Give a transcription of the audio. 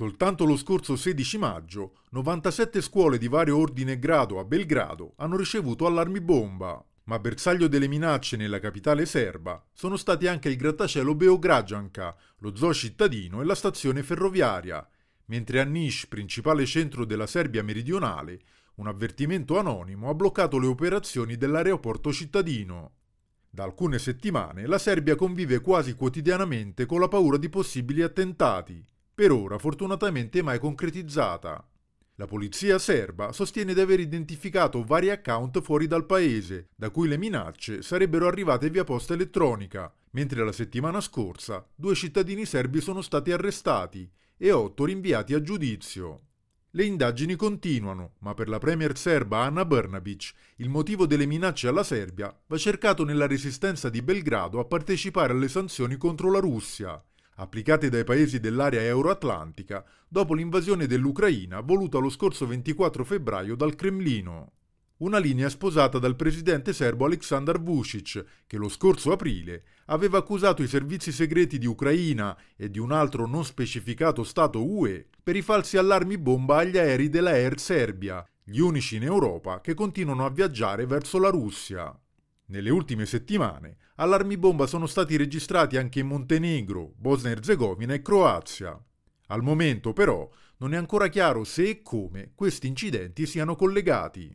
Soltanto lo scorso 16 maggio, 97 scuole di vario ordine e grado a Belgrado hanno ricevuto allarmi bomba. Ma bersaglio delle minacce nella capitale serba sono stati anche il grattacielo Beograđanka, lo zoo cittadino e la stazione ferroviaria, mentre a Niš, principale centro della Serbia meridionale, un avvertimento anonimo ha bloccato le operazioni dell'aeroporto cittadino. Da alcune settimane la Serbia convive quasi quotidianamente con la paura di possibili attentati, per ora fortunatamente mai concretizzata. La polizia serba sostiene di aver identificato vari account fuori dal paese, da cui le minacce sarebbero arrivate via posta elettronica, mentre la settimana scorsa due cittadini serbi sono stati arrestati e otto rinviati a giudizio. Le indagini continuano, ma per la premier serba Anna Brnabic il motivo delle minacce alla Serbia va cercato nella resistenza di Belgrado a partecipare alle sanzioni contro la Russia, applicate dai paesi dell'area euroatlantica dopo l'invasione dell'Ucraina voluta lo scorso 24 febbraio dal Cremlino. Una linea sposata dal presidente serbo Aleksandar Vucic, che lo scorso aprile aveva accusato i servizi segreti di Ucraina e di un altro non specificato Stato UE per i falsi allarmi bomba agli aerei della Air Serbia, gli unici in Europa che continuano a viaggiare verso la Russia. Nelle ultime settimane allarmi bomba sono stati registrati anche in Montenegro, Bosnia Erzegovina e Croazia. Al momento però non è ancora chiaro se e come questi incidenti siano collegati.